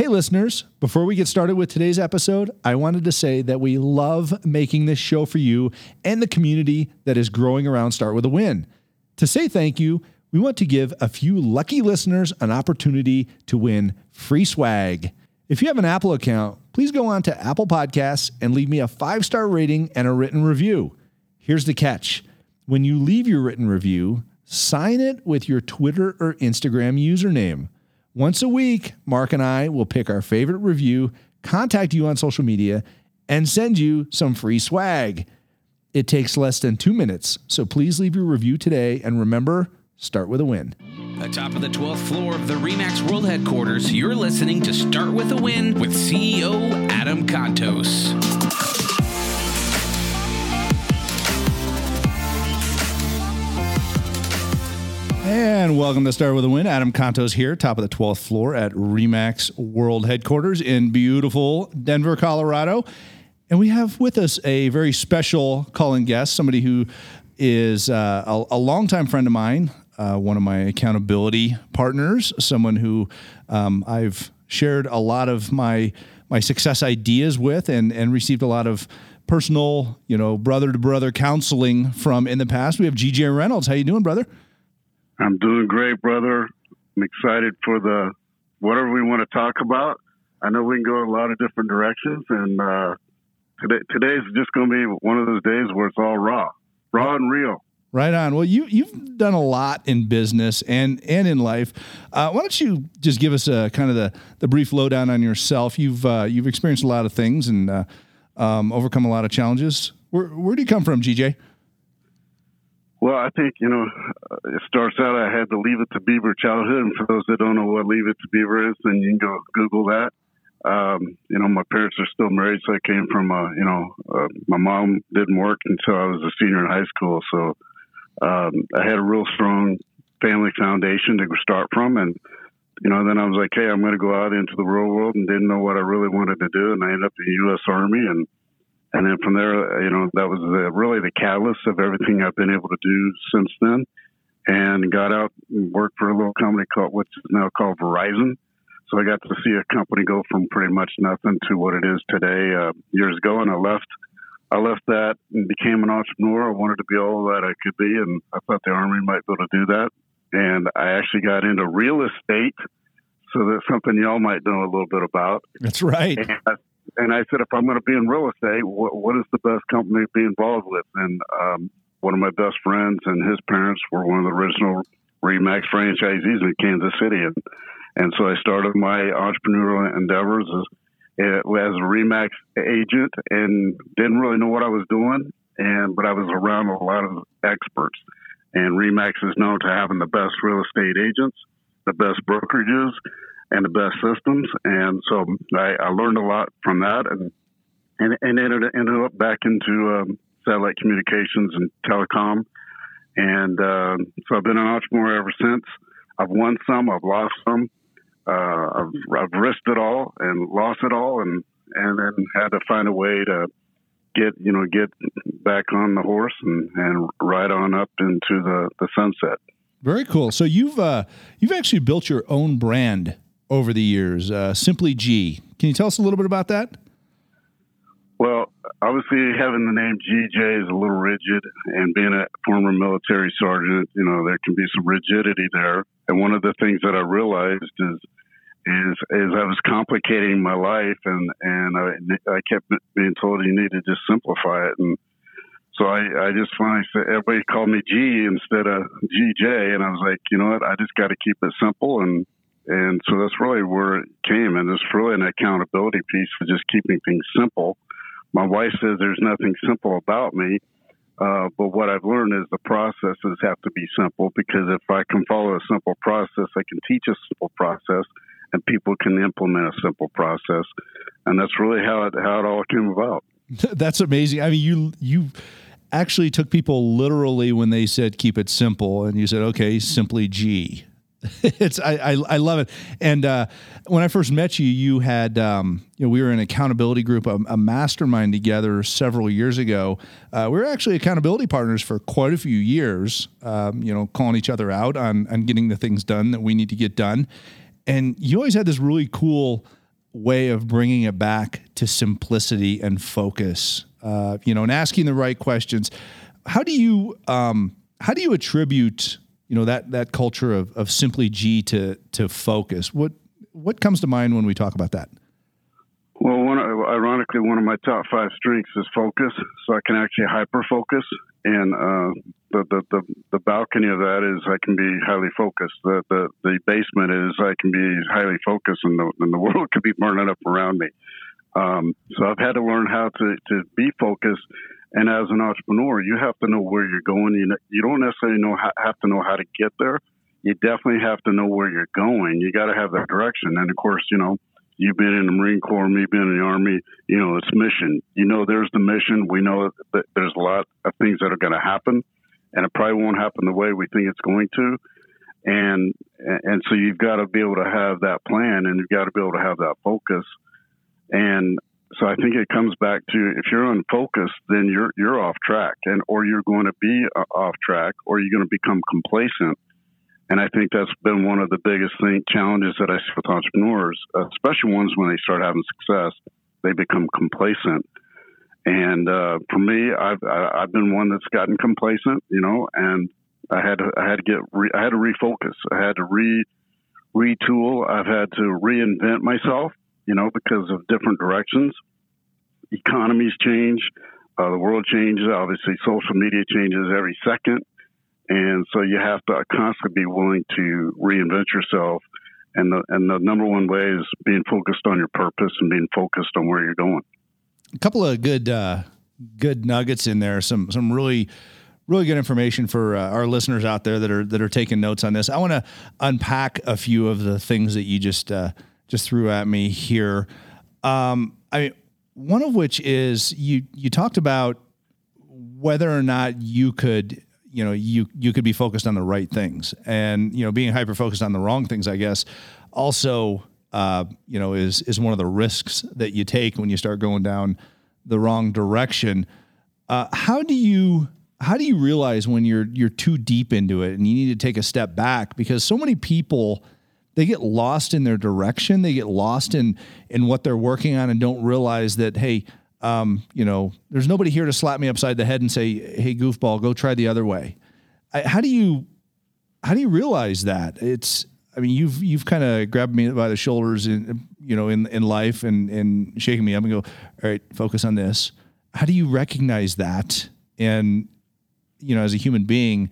Hey, listeners, before we get started with today's episode, I wanted to say that we love making this show for you and the community that is growing around Start With a Win. To say thank you, we want to give a few lucky listeners an opportunity to win free swag. If you have an Apple account, please go on to Apple Podcasts and leave me a five star rating and a written review. Here's the catch when you leave your written review, sign it with your Twitter or Instagram username. Once a week, Mark and I will pick our favorite review, contact you on social media, and send you some free swag. It takes less than two minutes, so please leave your review today and remember, start with a win. Atop of the 12th floor of the REMAX World Headquarters, you're listening to Start With a Win with CEO Adam Contos. And welcome to Start with a Win. Adam Contos here, top of the 12th floor at REMAX World Headquarters in beautiful Denver, Colorado. And we have with us a very special calling guest, somebody who is uh, a, a longtime friend of mine, uh, one of my accountability partners, someone who um, I've shared a lot of my my success ideas with and and received a lot of personal, you know, brother to brother counseling from in the past. We have GJ Reynolds. How you doing, brother? I'm doing great, brother. I'm excited for the whatever we want to talk about. I know we can go a lot of different directions, and uh, today today's just going to be one of those days where it's all raw, raw and real. Right on. Well, you you've done a lot in business and and in life. Uh, why don't you just give us a kind of the the brief lowdown on yourself? You've uh, you've experienced a lot of things and uh, um, overcome a lot of challenges. Where where do you come from, GJ? Well, I think, you know, it starts out, I had the Leave It to Beaver childhood. And for those that don't know what Leave It to Beaver is, then you can go Google that. Um, you know, my parents are still married, so I came from, uh, you know, uh, my mom didn't work until I was a senior in high school. So um, I had a real strong family foundation to start from. And, you know, then I was like, hey, I'm going to go out into the real world and didn't know what I really wanted to do. And I ended up in the U.S. Army and and then from there, you know, that was the, really the catalyst of everything I've been able to do since then. And got out and worked for a little company called, which is now called Verizon. So I got to see a company go from pretty much nothing to what it is today uh, years ago. And I left, I left that and became an entrepreneur. I wanted to be all that I could be, and I thought the Army might be able to do that. And I actually got into real estate. So that's something y'all might know a little bit about. That's right. And I and I said, if I'm going to be in real estate, what, what is the best company to be involved with? And um, one of my best friends and his parents were one of the original Remax franchisees in Kansas City, and and so I started my entrepreneurial endeavors as as a Remax agent, and didn't really know what I was doing, and but I was around a lot of experts, and Remax is known to having the best real estate agents, the best brokerages, and the best systems. And so I, I learned a lot from that and, and, and ended, ended up back into um, satellite communications and telecom. And uh, so I've been an entrepreneur ever since. I've won some, I've lost some. Uh, I've, I've risked it all and lost it all, and and then had to find a way to get you know get back on the horse and, and ride on up into the, the sunset. Very cool. So you've uh, you've actually built your own brand over the years, uh, Simply G. Can you tell us a little bit about that? Well, obviously, having the name GJ is a little rigid, and being a former military sergeant, you know, there can be some rigidity there. And one of the things that I realized is is is I was complicating my life, and and I, I kept being told you need to just simplify it, and so I, I just finally said everybody called me G instead of GJ, and I was like, you know what, I just got to keep it simple, and and so that's really where it came. And it's really an accountability piece for just keeping things simple. My wife says there's nothing simple about me. Uh, but what I've learned is the processes have to be simple because if I can follow a simple process, I can teach a simple process and people can implement a simple process. And that's really how it, how it all came about. That's amazing. I mean, you, you, actually took people literally when they said keep it simple and you said okay simply g it's I, I, I love it. And uh, when I first met you, you had um, you know we were an accountability group, a, a mastermind together several years ago. Uh, we were actually accountability partners for quite a few years. Um, you know, calling each other out on on getting the things done that we need to get done. And you always had this really cool way of bringing it back to simplicity and focus. Uh, you know, and asking the right questions. How do you um, how do you attribute you know that that culture of of simply G to to focus? What what comes to mind when we talk about that? Well, one, ironically, one of my top five strengths is focus, so I can actually hyper focus. And uh, the, the, the the balcony of that is I can be highly focused. The the, the basement is I can be highly focused, and the, and the world could be burning up around me. Um, so I've had to learn how to to be focused. And as an entrepreneur, you have to know where you're going. You know, you don't necessarily know how, have to know how to get there. You definitely have to know where you're going. You got to have that direction. And of course, you know, you've been in the Marine Corps, me being in the Army, you know, it's mission. You know, there's the mission. We know that there's a lot of things that are going to happen, and it probably won't happen the way we think it's going to. And and so you've got to be able to have that plan, and you've got to be able to have that focus. And so I think it comes back to if you're unfocused, then you're you're off track, and or you're going to be uh, off track, or you're going to become complacent and I think that's been one of the biggest thing, challenges that I see with entrepreneurs, especially ones when they start having success, they become complacent. And uh, for me, I've I've been one that's gotten complacent, you know, and I had to I had to get re, I had to refocus. I had to re retool. I've had to reinvent myself, you know, because of different directions. Economies change, uh, the world changes. Obviously, social media changes every second. And so you have to constantly be willing to reinvent yourself. And the, and the number one way is being focused on your purpose and being focused on where you're going. A couple of good, uh, good nuggets in there. Some, some really, really good information for uh, our listeners out there that are, that are taking notes on this. I want to unpack a few of the things that you just, uh, just threw at me here. Um, I one of which is you, you talked about whether or not you could you know you you could be focused on the right things. And you know being hyper focused on the wrong things i guess also uh, you know is is one of the risks that you take when you start going down the wrong direction. Uh, how do you how do you realize when you're you're too deep into it and you need to take a step back? Because so many people they get lost in their direction they get lost in in what they're working on and don't realize that hey um, you know, there's nobody here to slap me upside the head and say, "Hey, goofball, go try the other way." I, how do you how do you realize that? It's I mean, you've you've kind of grabbed me by the shoulders in you know in in life and and shaking me up and go, "All right, focus on this." How do you recognize that and you know as a human being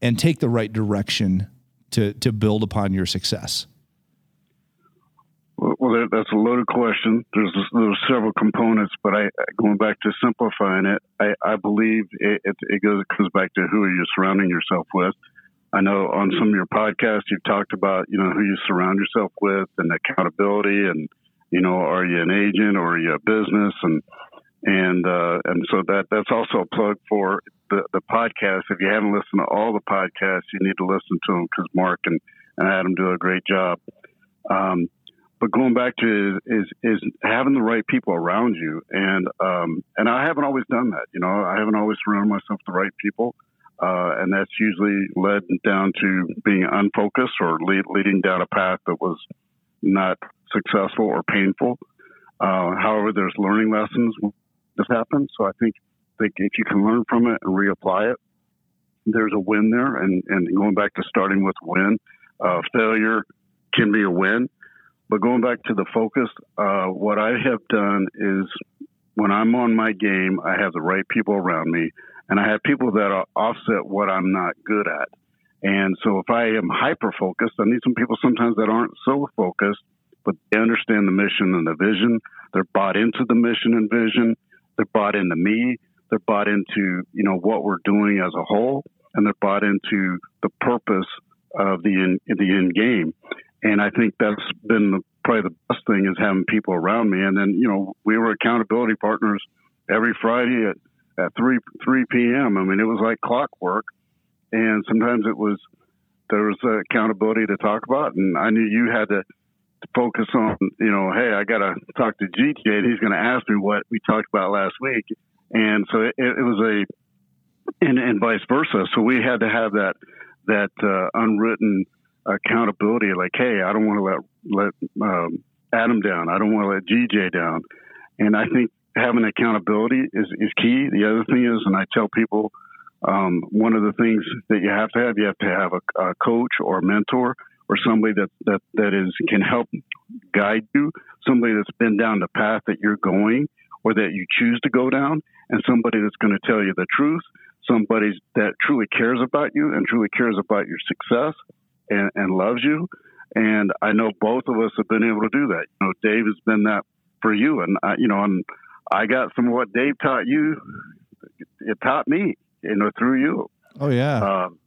and take the right direction to to build upon your success? Well, that's a loaded question. There's there's several components, but I going back to simplifying it, I, I believe it, it, it goes it comes back to who are you surrounding yourself with. I know on some of your podcasts you've talked about you know who you surround yourself with and accountability, and you know are you an agent or are you a business, and and uh, and so that that's also a plug for the the podcast. If you haven't listened to all the podcasts, you need to listen to them because Mark and and Adam do a great job. Um, but going back to is is having the right people around you, and um, and I haven't always done that. You know, I haven't always surrounded myself with the right people, uh, and that's usually led down to being unfocused or lead, leading down a path that was not successful or painful. Uh, however, there's learning lessons that happen. So I think, think if you can learn from it and reapply it, there's a win there. And and going back to starting with win, uh, failure can be a win. But going back to the focus, uh, what I have done is when I'm on my game, I have the right people around me, and I have people that offset what I'm not good at. And so if I am hyper focused, I need some people sometimes that aren't so focused, but they understand the mission and the vision. They're bought into the mission and vision. They're bought into me. They're bought into you know what we're doing as a whole, and they're bought into the purpose of the in, the end game. And I think that's been the, probably the best thing is having people around me. And then, you know, we were accountability partners every Friday at, at 3, 3 p.m. I mean, it was like clockwork. And sometimes it was, there was accountability to talk about. And I knew you had to focus on, you know, hey, I got to talk to GJ and he's going to ask me what we talked about last week. And so it, it was a, and, and vice versa. So we had to have that, that uh, unwritten accountability like hey i don't want to let let um, Adam down. I don't want to let GJ down. And I think having accountability is, is key. The other thing is, and I tell people, um, one of the things that you have to have, you have to have a, a coach or a mentor or somebody that, that, that is can help guide you, somebody that's been down the path that you're going or that you choose to go down, and somebody that's going to tell you the truth, somebody that truly cares about you and truly cares about your success and, and loves you. And I know both of us have been able to do that. You know, Dave has been that for you, and I, you know, and I got some of what Dave taught you. It taught me, you know, through you. Oh yeah. Um,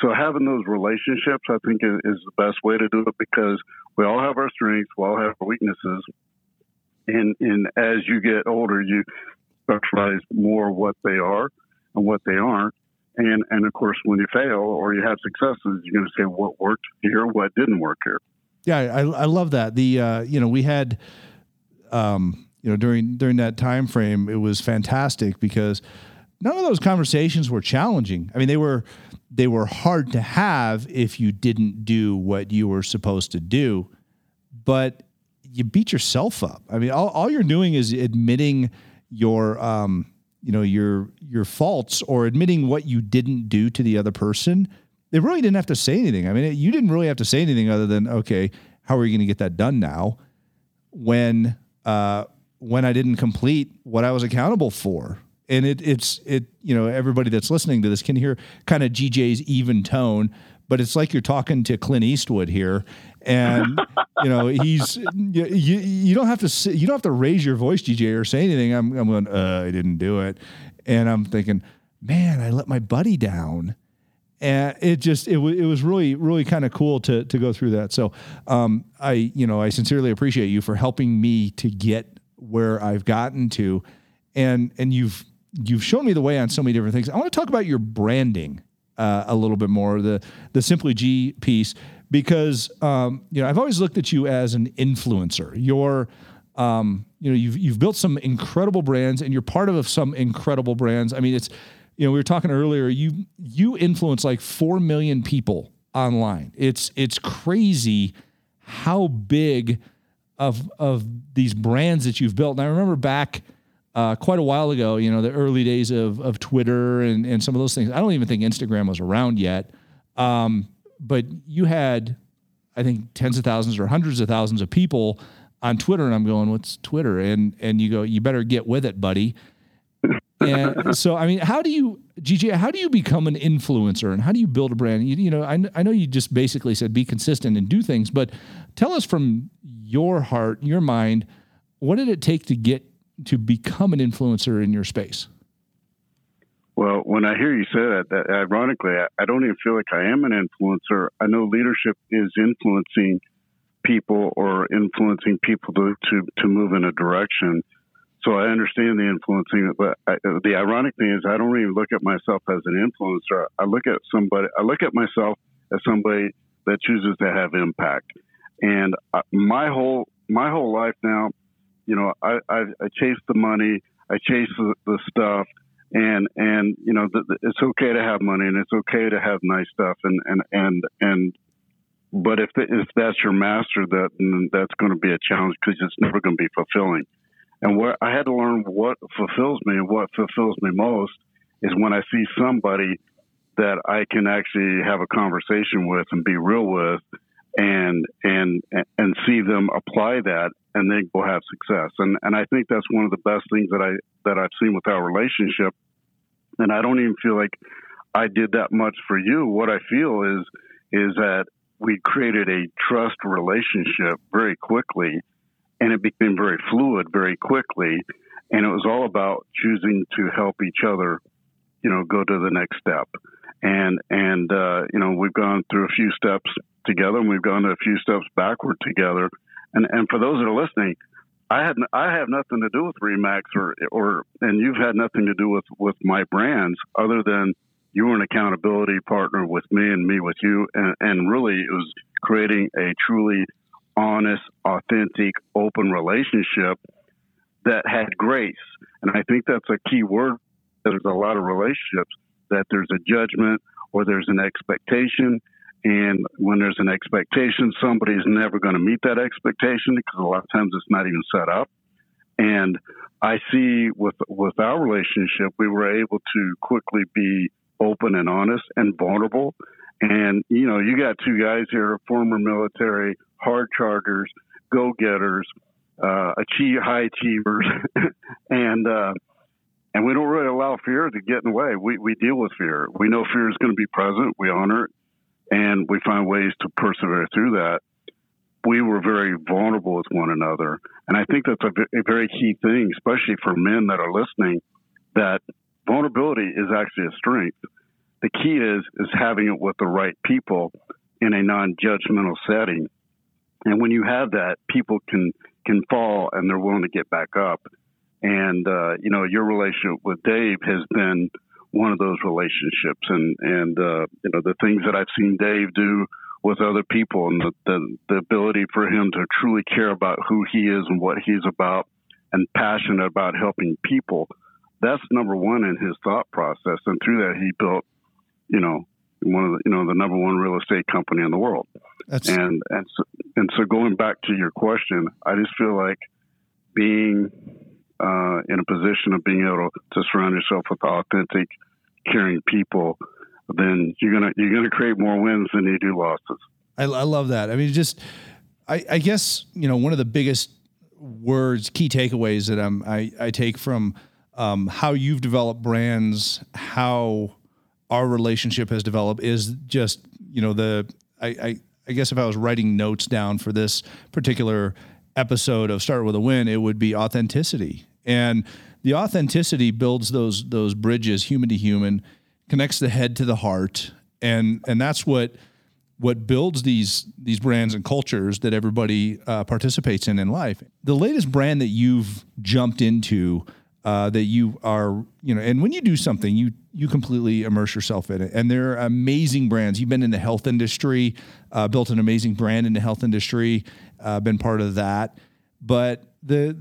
so having those relationships, I think, is, is, the best way to do it because we all have our strengths, we all have our weaknesses, and and as you get older, you specialize more what they are and what they aren't. And and of course, when you fail or you have successes, you're going to say what worked here, what didn't work here. Yeah, I, I love that. The uh, you know we had, um, you know during during that time frame, it was fantastic because none of those conversations were challenging. I mean, they were they were hard to have if you didn't do what you were supposed to do, but you beat yourself up. I mean, all, all you're doing is admitting your um, you know your your faults or admitting what you didn't do to the other person. They really didn't have to say anything. I mean, you didn't really have to say anything other than, okay, how are you going to get that done now? When uh, when I didn't complete what I was accountable for and it, it's it you know everybody that's listening to this can hear kind of GJ's even tone, but it's like you're talking to Clint Eastwood here, and you know he's you, you, don't have to you don't have to raise your voice, GJ, or say anything. I'm I'm going, uh, I didn't do it, and I'm thinking, man, I let my buddy down. And it just it, w- it was really really kind of cool to to go through that. So um, I you know I sincerely appreciate you for helping me to get where I've gotten to, and and you've you've shown me the way on so many different things. I want to talk about your branding uh, a little bit more, the the Simply G piece, because um, you know I've always looked at you as an influencer. You're um, you know you've you've built some incredible brands, and you're part of some incredible brands. I mean, it's you know we were talking earlier. You you influence like four million people online. It's it's crazy how big of of these brands that you've built. And I remember back uh, quite a while ago, you know, the early days of, of Twitter and, and some of those things. I don't even think Instagram was around yet. Um, but you had, I think, tens of thousands or hundreds of thousands of people on Twitter. And I'm going, what's Twitter? And, and you go, you better get with it, buddy. and so, I mean, how do you, GJ, how do you become an influencer and how do you build a brand? You, you know, I, I know you just basically said be consistent and do things, but tell us from your heart, your mind, what did it take to get to become an influencer in your space? Well, when I hear you say that, that ironically, I, I don't even feel like I am an influencer. I know leadership is influencing people or influencing people to, to, to move in a direction. So I understand the influencing, but I, the ironic thing is I don't even look at myself as an influencer. I look at somebody, I look at myself as somebody that chooses to have impact. And uh, my whole my whole life now, you know, I, I, I chase the money, I chase the, the stuff, and and you know, the, the, it's okay to have money and it's okay to have nice stuff, and and and and. But if if that's your master, that that's going to be a challenge because it's never going to be fulfilling. And what I had to learn what fulfills me what fulfills me most is when I see somebody that I can actually have a conversation with and be real with and and and see them apply that and then go have success. And and I think that's one of the best things that I that I've seen with our relationship. And I don't even feel like I did that much for you. What I feel is is that we created a trust relationship very quickly and it became very fluid very quickly and it was all about choosing to help each other you know go to the next step and and uh, you know we've gone through a few steps together, and we've gone a few steps backward together. And and for those that are listening, I had I have nothing to do with Remax or or and you've had nothing to do with with my brands other than you were an accountability partner with me and me with you, and and really it was creating a truly honest, authentic, open relationship that had grace. And I think that's a key word. There's a lot of relationships that there's a judgment or there's an expectation And when there's an expectation, somebody's never going to meet that expectation because a lot of times it's not even set up. And I see with with our relationship, we were able to quickly be open and honest and vulnerable. And you know, you got two guys here, former military, hard chargers, go getters, uh, achieve high achievers, and uh, and we don't really allow fear to get in the way. We we deal with fear. We know fear is going to be present. We honor it, and we find ways to persevere through that. We were very vulnerable with one another, and I think that's a, very key thing, especially for men that are listening. That vulnerability is actually a strength. The key is is having it with the right people in a non-judgmental setting, and when you have that, people can can fall and they're willing to get back up and uh, you know, your relationship with Dave has been one of those relationships, and and uh, you know the things that I've seen Dave do with other people, and the, the the ability for him to truly care about who he is and what he's about, and passionate about helping people. That's number one in his thought process, and through that he built, you know, one of the you know the number one real estate company in the world. That's... And and so, and so going back to your question, I just feel like being uh, in a position of being able to surround yourself with authentic, caring people, then you're gonna you're gonna create more wins than you do losses. I, I love that. I mean, just I, I, guess you know one of the biggest words, key takeaways that I'm, I I take from um, how you've developed brands, how our relationship has developed is just you know the I, I I guess if I was writing notes down for this particular episode of Start with a Win, it would be authenticity. And the authenticity builds those those bridges, human to human, connects the head to the heart, and and that's what what builds these these brands and cultures that everybody uh, participates in in life. The latest brand that you've jumped into, uh, that you are, you know, and when you do something, you you completely immerse yourself in it. And they're amazing brands. You've been in the health industry, uh, built an amazing brand in the health industry, uh, been part of that. But the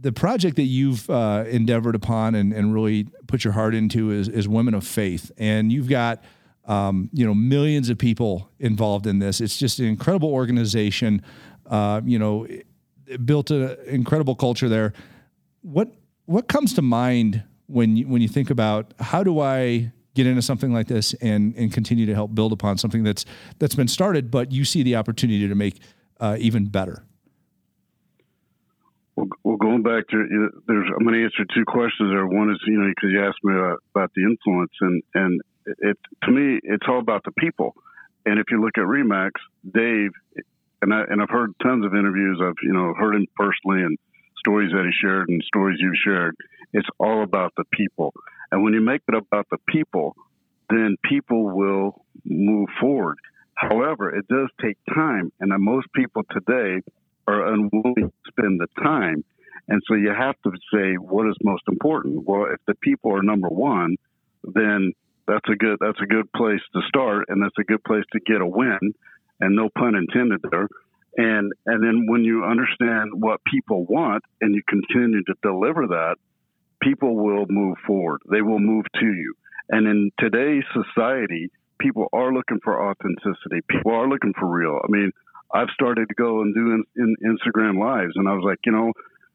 the project that you've uh, endeavored upon and, and really put your heart into is, is Women of Faith. And you've got, um, you know, millions of people involved in this. It's just an incredible organization. Uh, you know, built an incredible culture there. What what comes to mind when you, when you think about how do I get into something like this and and continue to help build upon something that's that's been started, but you see the opportunity to make uh, even better? Well, going back to there's, I'm going to answer two questions there. One is, you know, because you asked me about, about the influence, and and it to me, it's all about the people. And if you look at Remax, Dave, and I and I've heard tons of interviews. I've you know heard him personally and stories that he shared and stories you've shared. It's all about the people. And when you make it about the people, then people will move forward. However, it does take time, and most people today are unwilling to spend the time. And so you have to say what is most important. Well, if the people are number one, then that's a good that's a good place to start, and that's a good place to get a win. And no pun intended there. And and then when you understand what people want and you continue to deliver that, people will move forward. They will move to you. And in today's society, people are looking for authenticity. People are looking for real. I mean, I've started to go and do in, in Instagram lives, and I was like, you know,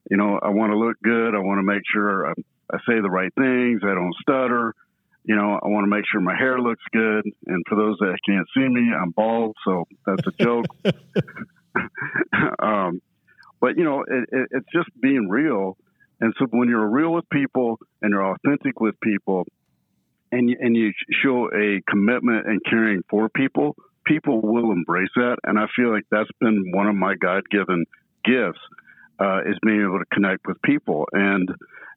you know, I want to look good. I want to make sure I, I say the right things. I don't stutter. You know, I want to make sure my hair looks good. And for those that can't see me, I'm bald, so that's a joke. um, but you know, it, it, it's just being real. And so when you're real with people and you're authentic with people, and you, and you show a commitment and caring for people, people will embrace that. And I feel like that's been one of my God given gifts uh, is being able to connect with people. And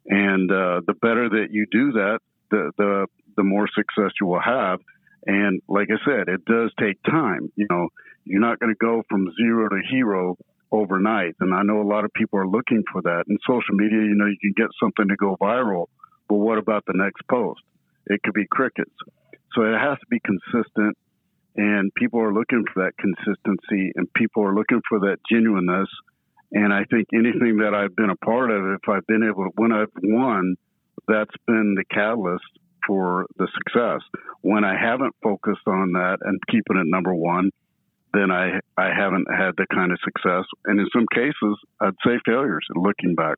and uh, the better that you do that, the the the more success you will have. And like I said, it does take time. You know, you're not going to go from zero to hero overnight. And I know a lot of people are looking for that. In social media, you know, you can get something to go viral, but what about the next post? It could be crickets. So it has to be consistent and people are looking for that consistency and people are looking for that genuineness and i think anything that i've been a part of if i've been able to when i've won that's been the catalyst for the success. When I haven't focused on that and keeping it number one, then I I haven't had the kind of success, and in some cases, I'd say failures. Looking back,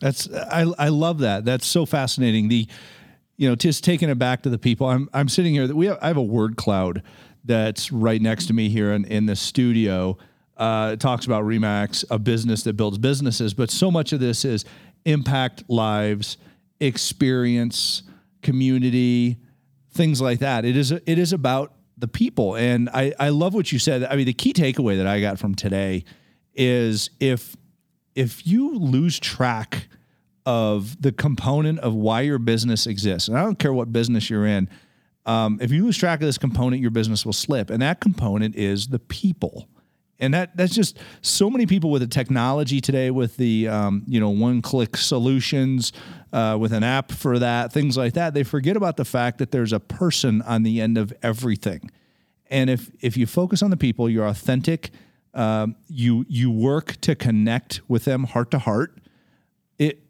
that's I I love that. That's so fascinating. The you know just taking it back to the people. I'm I'm sitting here. that We have, I have a word cloud that's right next to me here in in the studio. Uh, talks about Remax, a business that builds businesses, but so much of this is impact lives, experience, community, things like that. It is it is about the people. And I, I love what you said. I mean, the key takeaway that I got from today is if if you lose track of the component of why your business exists, and I don't care what business you're in, um, if you lose track of this component, your business will slip. And that component is the people. And that that's just so many people with the technology today, with the um, you know one click solutions, uh, with an app for that, things like that. They forget about the fact that there's a person on the end of everything. And if if you focus on the people, you're authentic. Um, you you work to connect with them heart to heart. It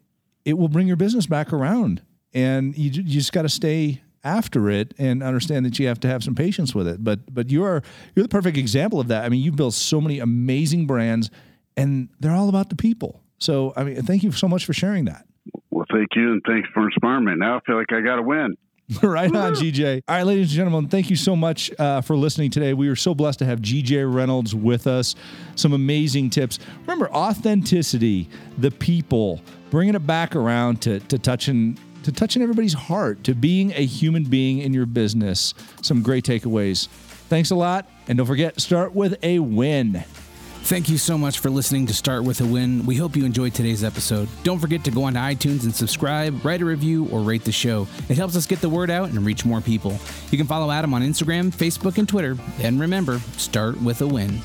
it will bring your business back around, and you, you just got to stay after it and understand that you have to have some patience with it. But but you're you're the perfect example of that. I mean, you've built so many amazing brands, and they're all about the people. So I mean, thank you so much for sharing that. Well, thank you, and thanks for inspiring me. Now I feel like I got to win. right on, GJ. All right, ladies and gentlemen, thank you so much uh, for listening today. We are so blessed to have GJ Reynolds with us. Some amazing tips. Remember, authenticity, the people, bringing it back around to, to touching to touching everybody's heart, to being a human being in your business. Some great takeaways. Thanks a lot. And don't forget, start with a win. Thank you so much for listening to Start With a Win. We hope you enjoyed today's episode. Don't forget to go onto iTunes and subscribe, write a review, or rate the show. It helps us get the word out and reach more people. You can follow Adam on Instagram, Facebook, and Twitter. And remember, start with a win.